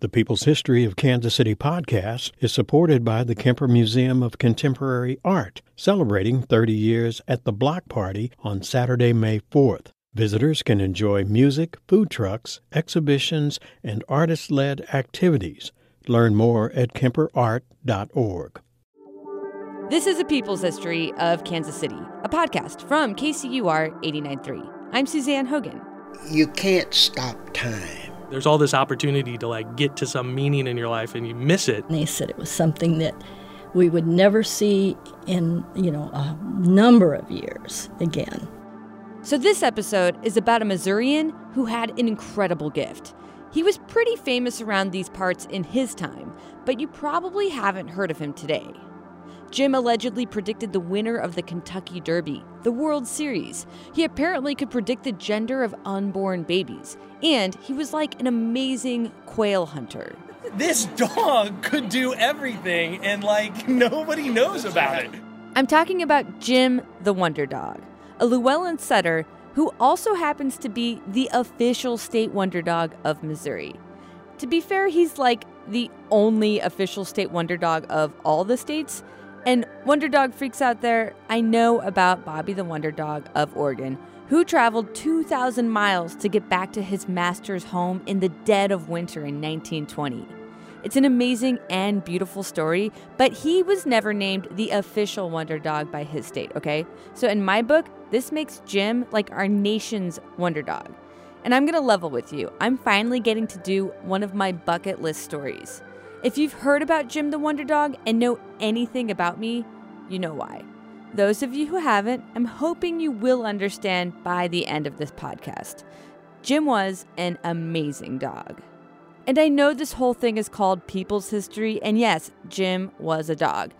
The People's History of Kansas City podcast is supported by the Kemper Museum of Contemporary Art, celebrating 30 years at the Block Party on Saturday, May 4th. Visitors can enjoy music, food trucks, exhibitions, and artist led activities. Learn more at kemperart.org. This is a People's History of Kansas City, a podcast from KCUR 89.3. I'm Suzanne Hogan. You can't stop time there's all this opportunity to like get to some meaning in your life and you miss it. And they said it was something that we would never see in, you know, a number of years again. So this episode is about a Missourian who had an incredible gift. He was pretty famous around these parts in his time, but you probably haven't heard of him today. Jim allegedly predicted the winner of the Kentucky Derby, the World Series. He apparently could predict the gender of unborn babies, and he was like an amazing quail hunter. This dog could do everything, and like nobody knows about it. I'm talking about Jim the Wonder Dog, a Llewellyn setter who also happens to be the official state wonder dog of Missouri. To be fair, he's like the only official state wonder dog of all the states. And Wonder Dog freaks out there, I know about Bobby the Wonder Dog of Oregon, who traveled 2,000 miles to get back to his master's home in the dead of winter in 1920. It's an amazing and beautiful story, but he was never named the official Wonder Dog by his state, okay? So in my book, this makes Jim like our nation's Wonder Dog. And I'm gonna level with you. I'm finally getting to do one of my bucket list stories. If you've heard about Jim the Wonder Dog and know anything about me, you know why. Those of you who haven't, I'm hoping you will understand by the end of this podcast. Jim was an amazing dog. And I know this whole thing is called People's History, and yes, Jim was a dog.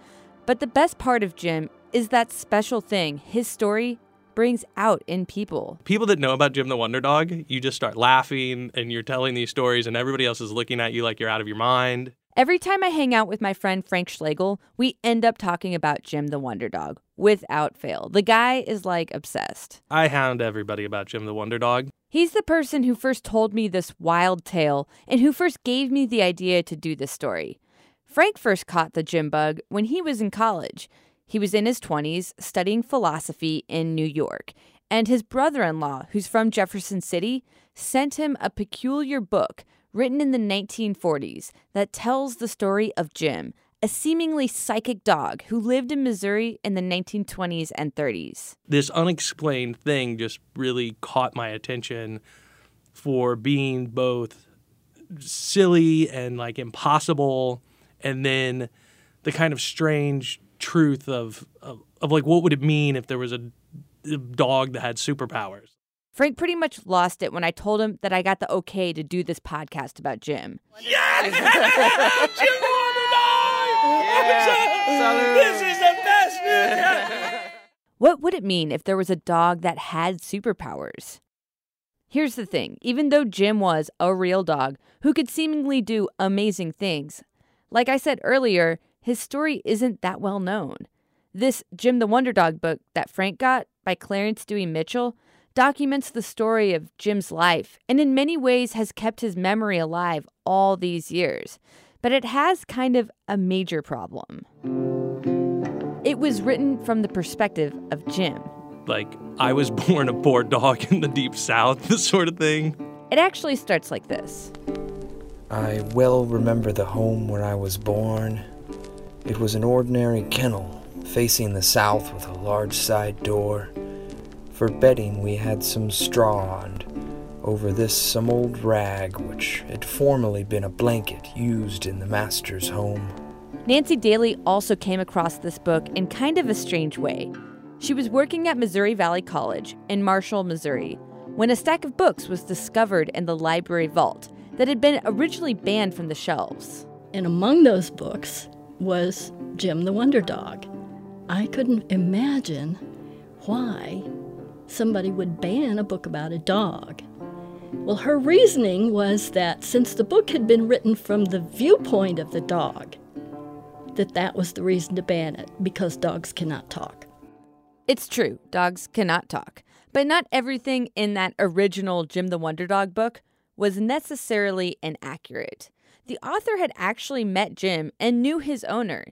But the best part of Jim is that special thing his story brings out in people. People that know about Jim the Wonder Dog, you just start laughing and you're telling these stories, and everybody else is looking at you like you're out of your mind. Every time I hang out with my friend Frank Schlegel, we end up talking about Jim the Wonder Dog without fail. The guy is like obsessed. I hound everybody about Jim the Wonder Dog. He's the person who first told me this wild tale and who first gave me the idea to do this story. Frank first caught the Jim bug when he was in college. He was in his 20s studying philosophy in New York, and his brother in law, who's from Jefferson City, sent him a peculiar book written in the 1940s that tells the story of Jim, a seemingly psychic dog who lived in Missouri in the 1920s and 30s. This unexplained thing just really caught my attention for being both silly and like impossible and then the kind of strange truth of, of, of like what would it mean if there was a, a dog that had superpowers Frank pretty much lost it when I told him that I got the okay to do this podcast about Jim. Yes! Jim yeah. This is the best news what would it mean if there was a dog that had superpowers? Here's the thing even though Jim was a real dog who could seemingly do amazing things, like I said earlier, his story isn't that well known. This Jim the Wonder Dog book that Frank got by Clarence Dewey Mitchell documents the story of Jim's life and in many ways has kept his memory alive all these years. But it has kind of a major problem. It was written from the perspective of Jim. Like, I was born a poor dog in the deep south, this sort of thing. It actually starts like this I well remember the home where I was born. It was an ordinary kennel facing the south with a large side door for bedding, we had some straw, and over this some old rag which had formerly been a blanket used in the master's home. Nancy Daly also came across this book in kind of a strange way. She was working at Missouri Valley College in Marshall, Missouri, when a stack of books was discovered in the library vault that had been originally banned from the shelves. And among those books was Jim the Wonder Dog. I couldn't imagine why somebody would ban a book about a dog. Well, her reasoning was that since the book had been written from the viewpoint of the dog, that that was the reason to ban it because dogs cannot talk. It's true, dogs cannot talk. But not everything in that original Jim the Wonder Dog book was necessarily inaccurate. the author had actually met Jim and knew his owner.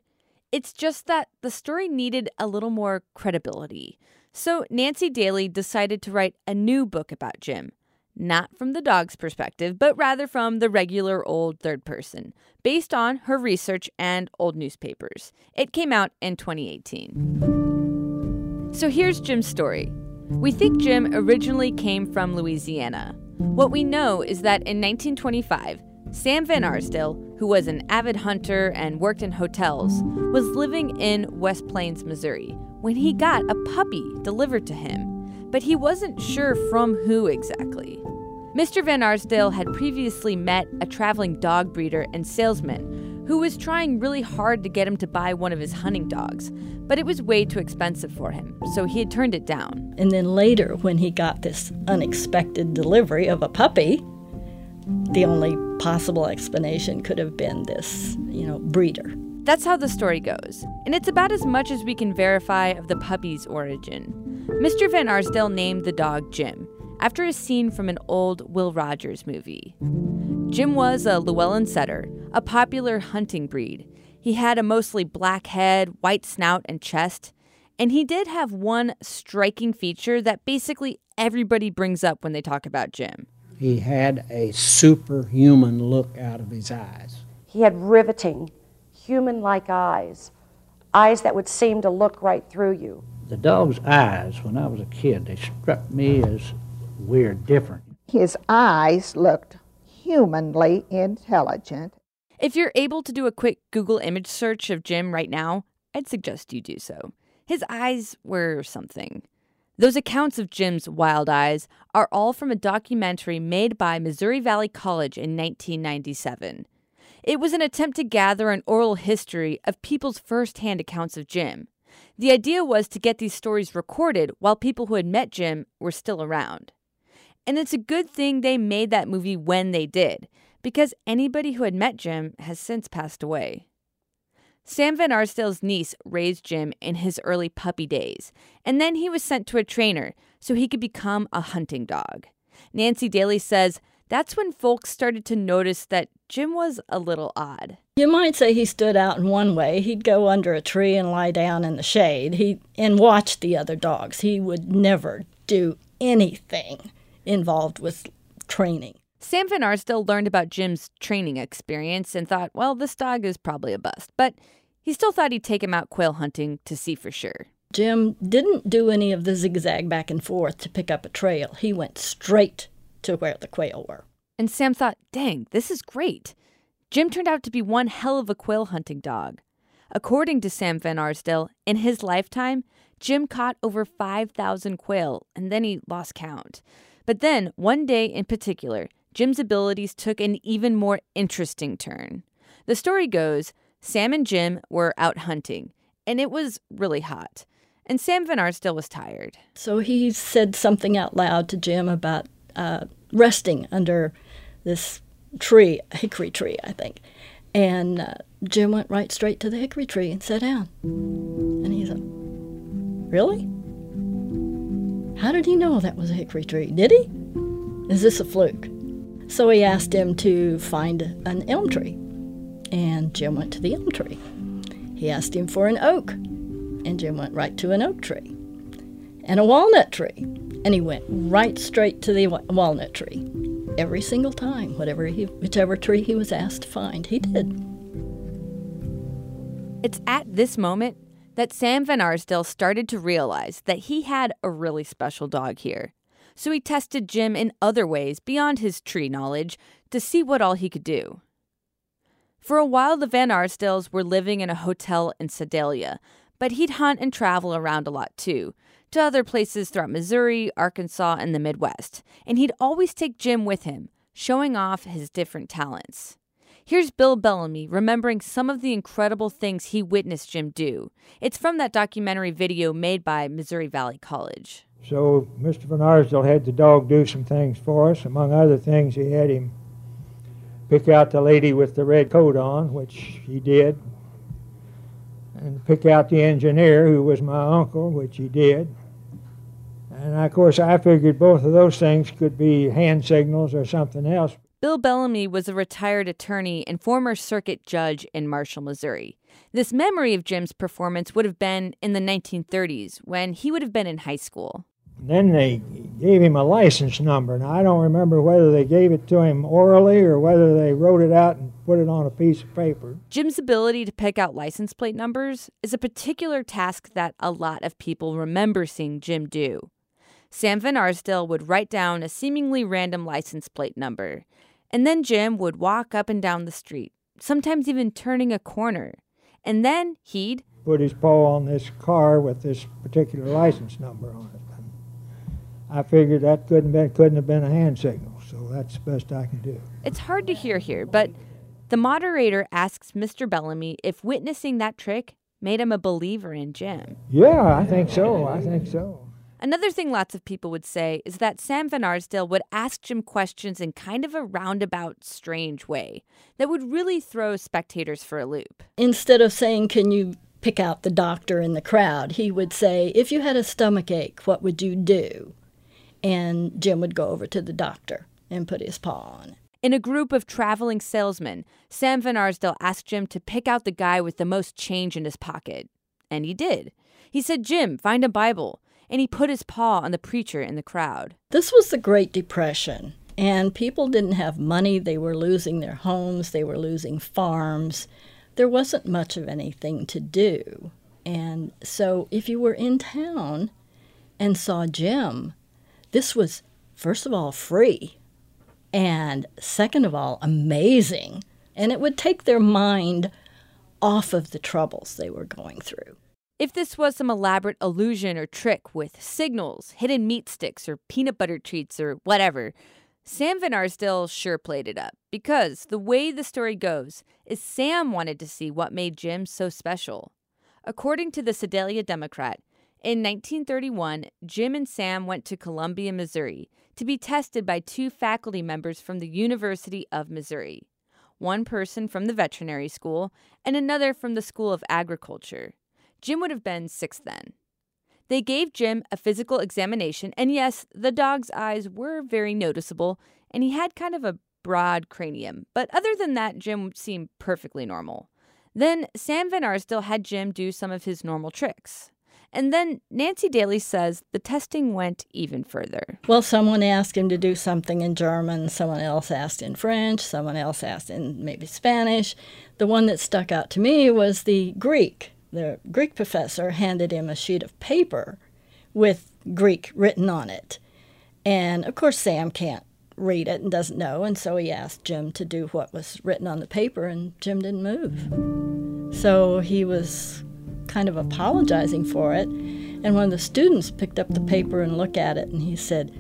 It's just that the story needed a little more credibility. So Nancy Daly decided to write a new book about Jim, not from the dog's perspective, but rather from the regular old third person, based on her research and old newspapers. It came out in 2018. So here's Jim's story. We think Jim originally came from Louisiana. What we know is that in 1925, Sam Van Arsdale, who was an avid hunter and worked in hotels, was living in West Plains, Missouri, when he got a puppy delivered to him, but he wasn't sure from who exactly. Mr. Van Arsdale had previously met a traveling dog breeder and salesman who was trying really hard to get him to buy one of his hunting dogs, but it was way too expensive for him, so he had turned it down. And then later, when he got this unexpected delivery of a puppy, the only possible explanation could have been this, you know, breeder. That's how the story goes, and it's about as much as we can verify of the puppy's origin. Mr. Van Arsdale named the dog Jim, after a scene from an old Will Rogers movie. Jim was a Llewellyn setter, a popular hunting breed. He had a mostly black head, white snout, and chest, and he did have one striking feature that basically everybody brings up when they talk about Jim. He had a superhuman look out of his eyes. He had riveting, human like eyes, eyes that would seem to look right through you. The dog's eyes, when I was a kid, they struck me as weird, different. His eyes looked humanly intelligent. If you're able to do a quick Google image search of Jim right now, I'd suggest you do so. His eyes were something. Those accounts of Jim's wild eyes are all from a documentary made by Missouri Valley College in 1997. It was an attempt to gather an oral history of people's firsthand accounts of Jim. The idea was to get these stories recorded while people who had met Jim were still around. And it's a good thing they made that movie when they did, because anybody who had met Jim has since passed away. Sam Van Arsdale's niece raised Jim in his early puppy days, and then he was sent to a trainer so he could become a hunting dog. Nancy Daly says that's when folks started to notice that Jim was a little odd. You might say he stood out in one way. He'd go under a tree and lie down in the shade he, and watch the other dogs. He would never do anything involved with training. Sam Van Arsdale learned about Jim's training experience and thought, well, this dog is probably a bust. But he still thought he'd take him out quail hunting to see for sure. Jim didn't do any of the zigzag back and forth to pick up a trail. He went straight to where the quail were. And Sam thought, dang, this is great. Jim turned out to be one hell of a quail hunting dog. According to Sam Van Arsdale, in his lifetime, Jim caught over 5,000 quail and then he lost count. But then, one day in particular, Jim's abilities took an even more interesting turn. The story goes Sam and Jim were out hunting, and it was really hot. And Sam Van Arsdale was tired. So he said something out loud to Jim about uh, resting under this tree, a hickory tree, I think. And uh, Jim went right straight to the hickory tree and sat down. And he said, Really? How did he know that was a hickory tree? Did he? Is this a fluke? So he asked him to find an elm tree. And Jim went to the elm tree. He asked him for an oak. And Jim went right to an oak tree. And a walnut tree. And he went right straight to the walnut tree. Every single time, whatever he, whichever tree he was asked to find, he did. It's at this moment that Sam Van Arsdale started to realize that he had a really special dog here. So he tested Jim in other ways beyond his tree knowledge to see what all he could do. For a while, the Van Arsdales were living in a hotel in Sedalia, but he'd hunt and travel around a lot too, to other places throughout Missouri, Arkansas, and the Midwest, and he'd always take Jim with him, showing off his different talents. Here's Bill Bellamy remembering some of the incredible things he witnessed Jim do. It's from that documentary video made by Missouri Valley College. So Mr. Van Arsdale had the dog do some things for us. Among other things, he had him pick out the lady with the red coat on, which he did, and pick out the engineer, who was my uncle, which he did. And of course, I figured both of those things could be hand signals or something else. Bill Bellamy was a retired attorney and former circuit judge in Marshall, Missouri. This memory of Jim's performance would have been in the 1930s when he would have been in high school. Then they gave him a license number. Now, I don't remember whether they gave it to him orally or whether they wrote it out and put it on a piece of paper. Jim's ability to pick out license plate numbers is a particular task that a lot of people remember seeing Jim do. Sam Van Arsdale would write down a seemingly random license plate number, and then Jim would walk up and down the street, sometimes even turning a corner. And then he'd put his paw on this car with this particular license number on it. And I figured that couldn't been, couldn't have been a hand signal, so that's the best I can do. It's hard to hear here, but the moderator asks Mr. Bellamy if witnessing that trick made him a believer in Jim. Yeah, I think so. I think so. Another thing lots of people would say is that Sam Van Arsdale would ask Jim questions in kind of a roundabout, strange way that would really throw spectators for a loop. Instead of saying, Can you pick out the doctor in the crowd, he would say, If you had a stomach ache, what would you do? And Jim would go over to the doctor and put his paw on it. In a group of traveling salesmen, Sam Van Arsdale asked Jim to pick out the guy with the most change in his pocket. And he did. He said, Jim, find a Bible and he put his paw on the preacher in the crowd. This was the Great Depression, and people didn't have money. They were losing their homes, they were losing farms. There wasn't much of anything to do. And so, if you were in town and saw Jim, this was, first of all, free, and second of all, amazing. And it would take their mind off of the troubles they were going through. If this was some elaborate illusion or trick with signals, hidden meat sticks, or peanut butter treats, or whatever, Sam Van Arsdale sure played it up because the way the story goes is Sam wanted to see what made Jim so special. According to the Sedalia Democrat, in 1931, Jim and Sam went to Columbia, Missouri to be tested by two faculty members from the University of Missouri one person from the veterinary school and another from the School of Agriculture. Jim would have been six then. They gave Jim a physical examination, and yes, the dog's eyes were very noticeable, and he had kind of a broad cranium. But other than that, Jim seemed perfectly normal. Then Sam Van Arsdale had Jim do some of his normal tricks. And then Nancy Daly says the testing went even further. Well, someone asked him to do something in German, someone else asked in French, someone else asked in maybe Spanish. The one that stuck out to me was the Greek the Greek professor handed him a sheet of paper with Greek written on it. And of course, Sam can't read it and doesn't know, and so he asked Jim to do what was written on the paper, and Jim didn't move. So he was kind of apologizing for it. And one of the students picked up the paper and looked at it, and he said,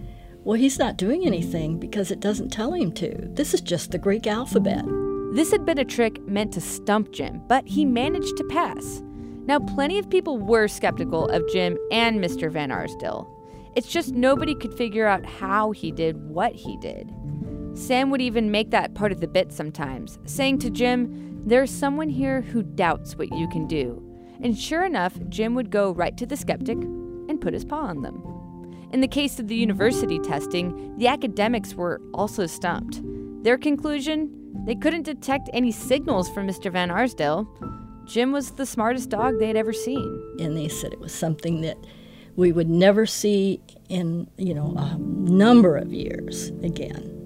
Well, he's not doing anything because it doesn't tell him to. This is just the Greek alphabet. This had been a trick meant to stump Jim, but he managed to pass. Now, plenty of people were skeptical of Jim and Mr. Van Arsdale. It's just nobody could figure out how he did what he did. Sam would even make that part of the bit sometimes, saying to Jim, There's someone here who doubts what you can do. And sure enough, Jim would go right to the skeptic and put his paw on them. In the case of the university testing, the academics were also stumped. Their conclusion? They couldn't detect any signals from Mr. Van Arsdale. Jim was the smartest dog they had ever seen. And they said it was something that we would never see in, you know, a number of years again.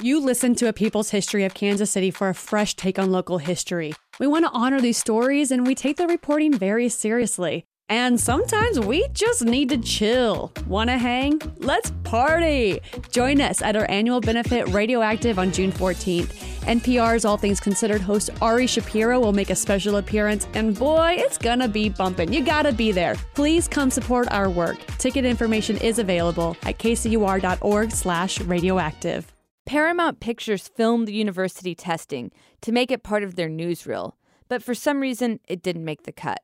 You listen to a People's History of Kansas City for a fresh take on local history. We want to honor these stories and we take the reporting very seriously. And sometimes we just need to chill. Wanna hang? Let's party! Join us at our annual benefit Radioactive on June 14th. NPR's All Things Considered host Ari Shapiro will make a special appearance, and boy, it's gonna be bumpin'. You gotta be there. Please come support our work. Ticket information is available at kcur.org slash radioactive. Paramount Pictures filmed the university testing to make it part of their newsreel, but for some reason it didn't make the cut.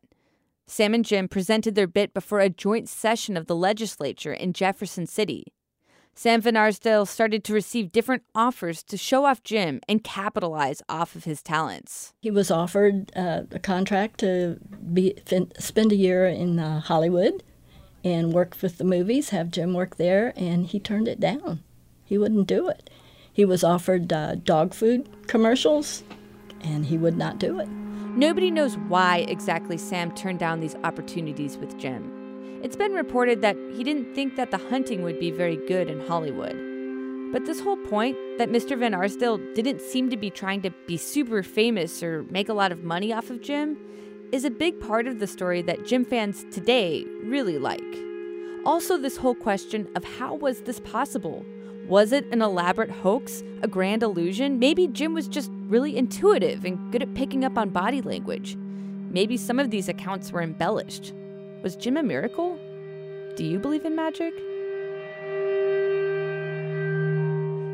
Sam and Jim presented their bit before a joint session of the legislature in Jefferson City. Sam Van Arsdale started to receive different offers to show off Jim and capitalize off of his talents. He was offered uh, a contract to be, fin- spend a year in uh, Hollywood and work with the movies, have Jim work there, and he turned it down. He wouldn't do it. He was offered uh, dog food commercials, and he would not do it. Nobody knows why exactly Sam turned down these opportunities with Jim. It's been reported that he didn't think that the hunting would be very good in Hollywood. But this whole point that Mr. Van Arsdale didn't seem to be trying to be super famous or make a lot of money off of Jim is a big part of the story that Jim fans today really like. Also, this whole question of how was this possible? Was it an elaborate hoax, a grand illusion? Maybe Jim was just really intuitive and good at picking up on body language. Maybe some of these accounts were embellished. Was Jim a miracle? Do you believe in magic?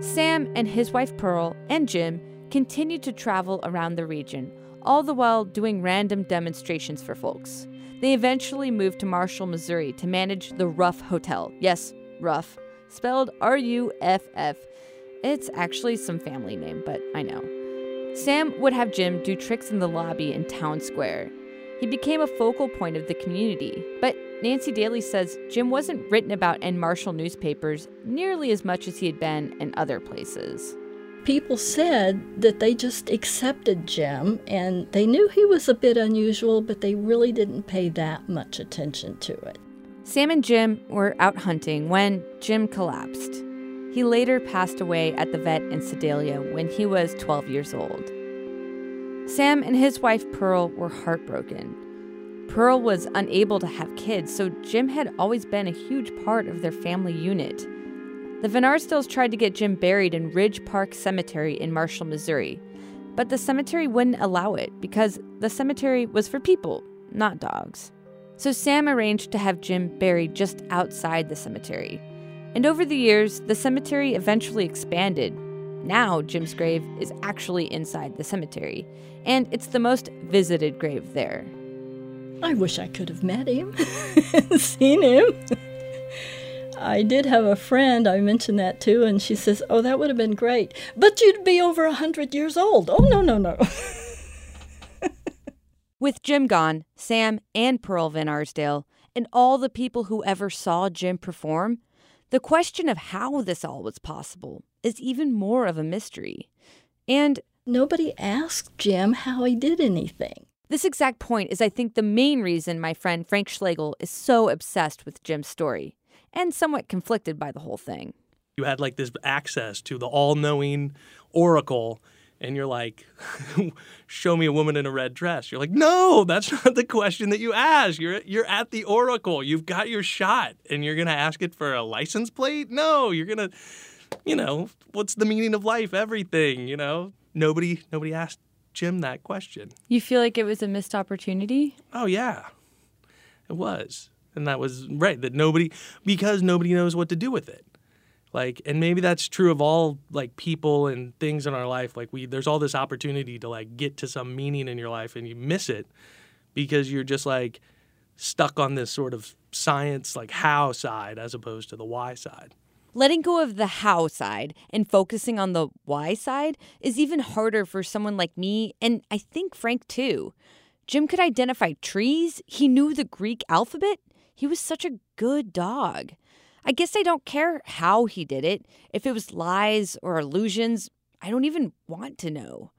Sam and his wife Pearl and Jim continued to travel around the region, all the while doing random demonstrations for folks. They eventually moved to Marshall, Missouri to manage the Ruff Hotel. Yes, Ruff, spelled R U F F. It's actually some family name, but I know. Sam would have Jim do tricks in the lobby in Town Square. He became a focal point of the community, but Nancy Daly says Jim wasn't written about in Marshall newspapers nearly as much as he had been in other places. People said that they just accepted Jim and they knew he was a bit unusual, but they really didn't pay that much attention to it. Sam and Jim were out hunting when Jim collapsed. He later passed away at the vet in Sedalia when he was 12 years old. Sam and his wife Pearl were heartbroken. Pearl was unable to have kids, so Jim had always been a huge part of their family unit. The Van tried to get Jim buried in Ridge Park Cemetery in Marshall, Missouri, but the cemetery wouldn't allow it because the cemetery was for people, not dogs. So Sam arranged to have Jim buried just outside the cemetery. And over the years, the cemetery eventually expanded. Now, Jim's grave is actually inside the cemetery, and it's the most visited grave there. I wish I could have met him seen him. I did have a friend, I mentioned that too, and she says, Oh, that would have been great. But you'd be over a 100 years old. Oh, no, no, no. With Jim gone, Sam and Pearl Van Arsdale, and all the people who ever saw Jim perform, the question of how this all was possible is even more of a mystery. And nobody asked Jim how he did anything. This exact point is, I think, the main reason my friend Frank Schlegel is so obsessed with Jim's story and somewhat conflicted by the whole thing. You had like this access to the all knowing oracle and you're like, show me a woman in a red dress. You're like, no, that's not the question that you ask. You're you're at the Oracle. You've got your shot, and you're gonna ask it for a license plate. No, you're gonna, you know, what's the meaning of life? Everything. You know, nobody nobody asked Jim that question. You feel like it was a missed opportunity? Oh yeah, it was, and that was right. That nobody because nobody knows what to do with it like and maybe that's true of all like people and things in our life. Like we there's all this opportunity to like get to some meaning in your life and you miss it because you're just like stuck on this sort of science like how side as opposed to the why side. Letting go of the how side and focusing on the why side is even harder for someone like me and i think frank too. Jim could identify trees. He knew the greek alphabet. He was such a good dog I guess I don't care how he did it. If it was lies or illusions, I don't even want to know.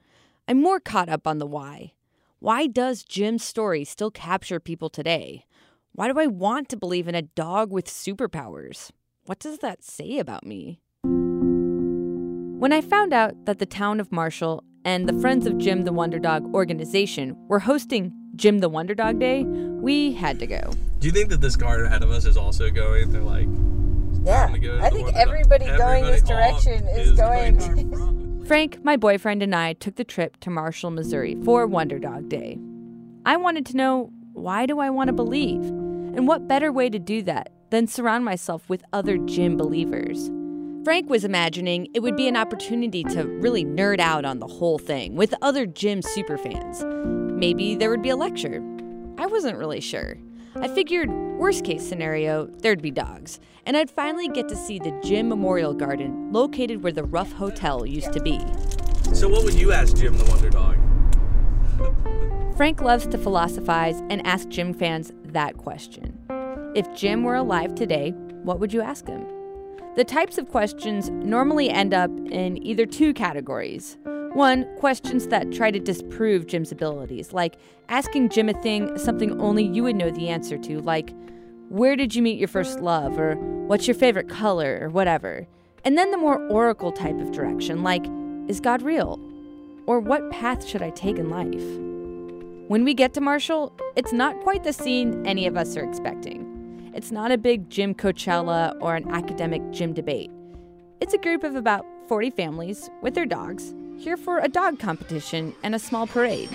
I'm more caught up on the why. Why does Jim's story still capture people today? Why do I want to believe in a dog with superpowers? What does that say about me? When I found out that the town of Marshall and the Friends of Jim the Wonder Dog organization were hosting Jim the Wonder Dog Day, we had to go. Do you think that this car ahead of us is also going? They're like, yeah. I think everybody going everybody this direction is, is going. going Frank, my boyfriend, and I took the trip to Marshall, Missouri for Wonder Dog Day. I wanted to know why do I want to believe? And what better way to do that than surround myself with other Jim believers? Frank was imagining it would be an opportunity to really nerd out on the whole thing with other Jim superfans. Maybe there would be a lecture. I wasn't really sure. I figured, worst case scenario, there'd be dogs, and I'd finally get to see the Jim Memorial Garden located where the Ruff Hotel used to be. So, what would you ask Jim the Wonder Dog? Frank loves to philosophize and ask Jim fans that question. If Jim were alive today, what would you ask him? The types of questions normally end up in either two categories. One, questions that try to disprove Jim's abilities, like asking Jim a thing something only you would know the answer to, like, where did you meet your first love, or what's your favorite color, or whatever. And then the more oracle type of direction, like, is God real? Or what path should I take in life? When we get to Marshall, it's not quite the scene any of us are expecting. It's not a big Jim Coachella or an academic Jim debate. It's a group of about 40 families with their dogs here for a dog competition and a small parade.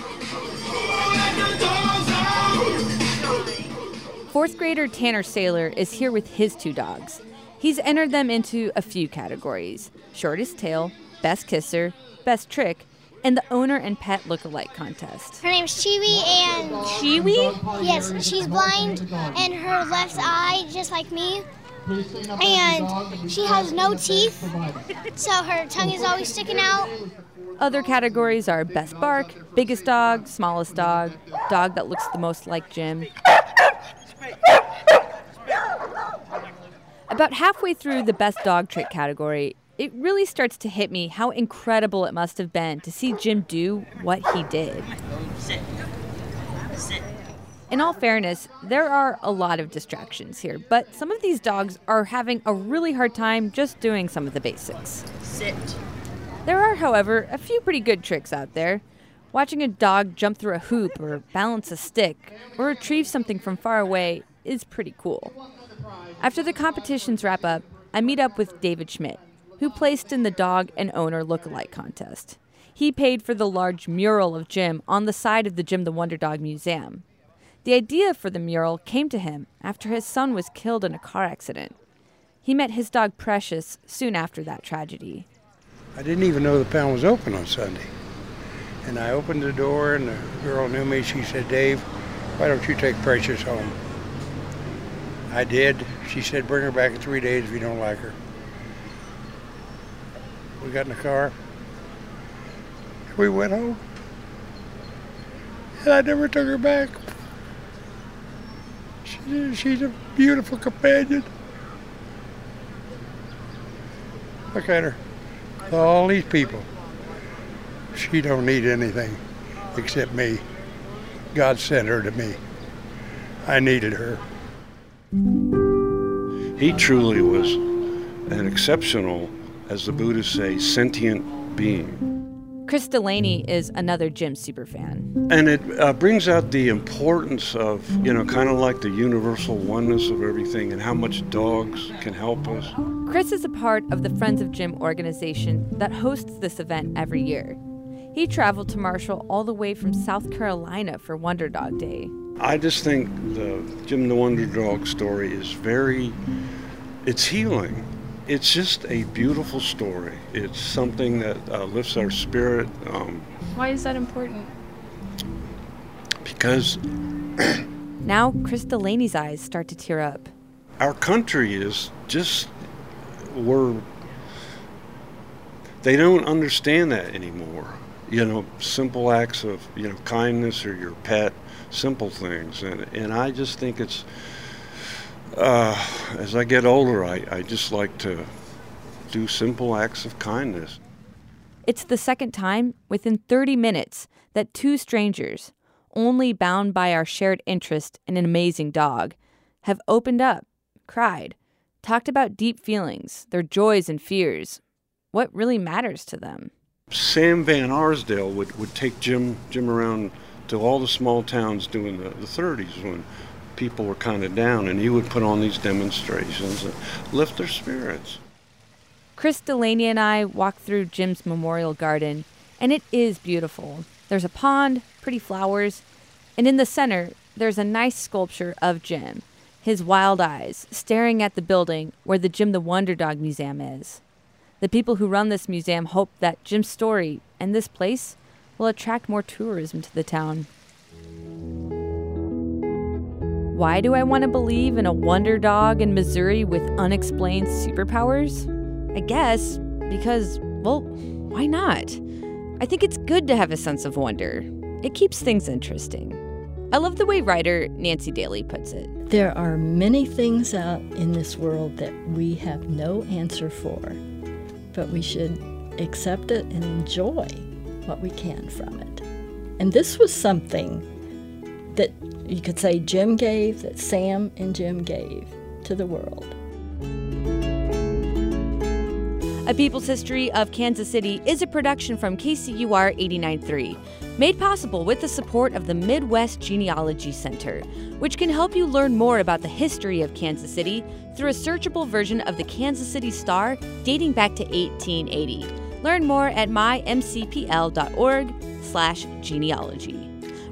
Fourth grader Tanner Saylor is here with his two dogs. He's entered them into a few categories shortest tail, best kisser, best trick, and the owner and pet look-alike contest. Her name's Chiwi and Chiwi? Yes, she's blind and her left eye just like me. And she has no teeth, so her tongue is always sticking out. Other categories are best bark, biggest dog, smallest dog, dog that looks the most like Jim. About halfway through the best dog trick category, it really starts to hit me how incredible it must have been to see Jim do what he did. In all fairness, there are a lot of distractions here, but some of these dogs are having a really hard time just doing some of the basics. Sit. There are, however, a few pretty good tricks out there. Watching a dog jump through a hoop or balance a stick or retrieve something from far away is pretty cool. After the competitions wrap up, I meet up with David Schmidt, who placed in the dog and owner look-alike contest. He paid for the large mural of Jim on the side of the Jim the Wonder Dog Museum. The idea for the mural came to him after his son was killed in a car accident. He met his dog Precious soon after that tragedy. I didn't even know the pound was open on Sunday. And I opened the door, and the girl knew me. She said, Dave, why don't you take Precious home? I did. She said, bring her back in three days if you don't like her. We got in the car. We went home. And I never took her back. She, she's a beautiful companion. Look at her. All these people. She don't need anything except me. God sent her to me. I needed her. He truly was an exceptional, as the Buddhists say, sentient being. Chris Delaney is another Jim superfan. And it uh, brings out the importance of, you know, kind of like the universal oneness of everything and how much dogs can help us. Chris is a part of the Friends of Jim organization that hosts this event every year. He traveled to Marshall all the way from South Carolina for Wonder Dog Day. I just think the Jim the Wonder Dog story is very, it's healing. It's just a beautiful story. It's something that uh, lifts our spirit. Um, Why is that important? because Now, Chris Delaney's eyes start to tear up. our country is just we're they don't understand that anymore you know simple acts of you know kindness or your pet simple things and and i just think it's uh, as i get older I, I just like to do simple acts of kindness It's the second time within 30 minutes that two strangers, only bound by our shared interest in an amazing dog, have opened up, cried, talked about deep feelings, their joys and fears, what really matters to them. sam van arsdale would, would take jim jim around to all the small towns during the, the 30s when people were kind of down and he would put on these demonstrations and lift their spirits Chris Delaney and I walked through Jim's memorial garden, and it is beautiful. There's a pond, pretty flowers, and in the center, there's a nice sculpture of Jim, his wild eyes staring at the building where the Jim the Wonder Dog Museum is. The people who run this museum hope that Jim's story and this place will attract more tourism to the town. Why do I want to believe in a wonder dog in Missouri with unexplained superpowers? I guess because, well, why not? I think it's good to have a sense of wonder. It keeps things interesting. I love the way writer Nancy Daly puts it. There are many things out in this world that we have no answer for, but we should accept it and enjoy what we can from it. And this was something that you could say Jim gave, that Sam and Jim gave to the world. A People's History of Kansas City is a production from KCUR 89.3, made possible with the support of the Midwest Genealogy Center, which can help you learn more about the history of Kansas City through a searchable version of the Kansas City Star dating back to 1880. Learn more at mymcpl.org/genealogy.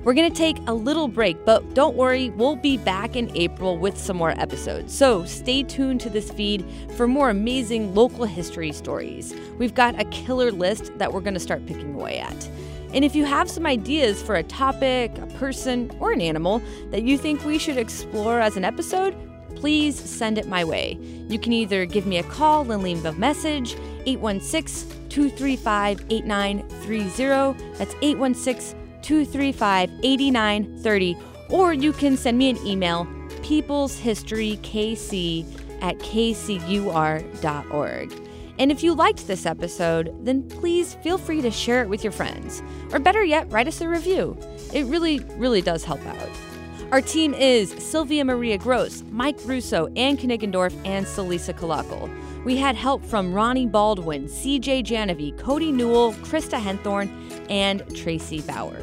We're going to take a little break, but don't worry, we'll be back in April with some more episodes. So stay tuned to this feed for more amazing local history stories. We've got a killer list that we're going to start picking away at. And if you have some ideas for a topic, a person, or an animal that you think we should explore as an episode, please send it my way. You can either give me a call and leave a message, 816 235 8930. That's 816 235 8930. Or you can send me an email, peopleshistorykc at kcur.org. And if you liked this episode, then please feel free to share it with your friends. Or better yet, write us a review. It really, really does help out. Our team is Sylvia Maria Gross, Mike Russo, Anne Kniggendorf, and Celisa Calacal. We had help from Ronnie Baldwin, CJ Janovy, Cody Newill, Krista Henthorn, and Tracy Bauer.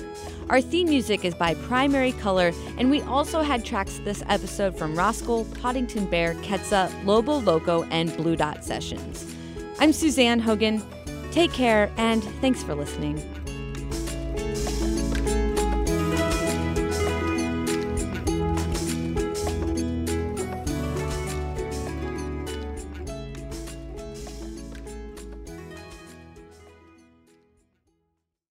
Our theme music is by Primary Color, and we also had tracks this episode from Roscoe, Poddington Bear, Ketsa, Lobo Loco, and Blue Dot Sessions. I'm Suzanne Hogan. Take care, and thanks for listening.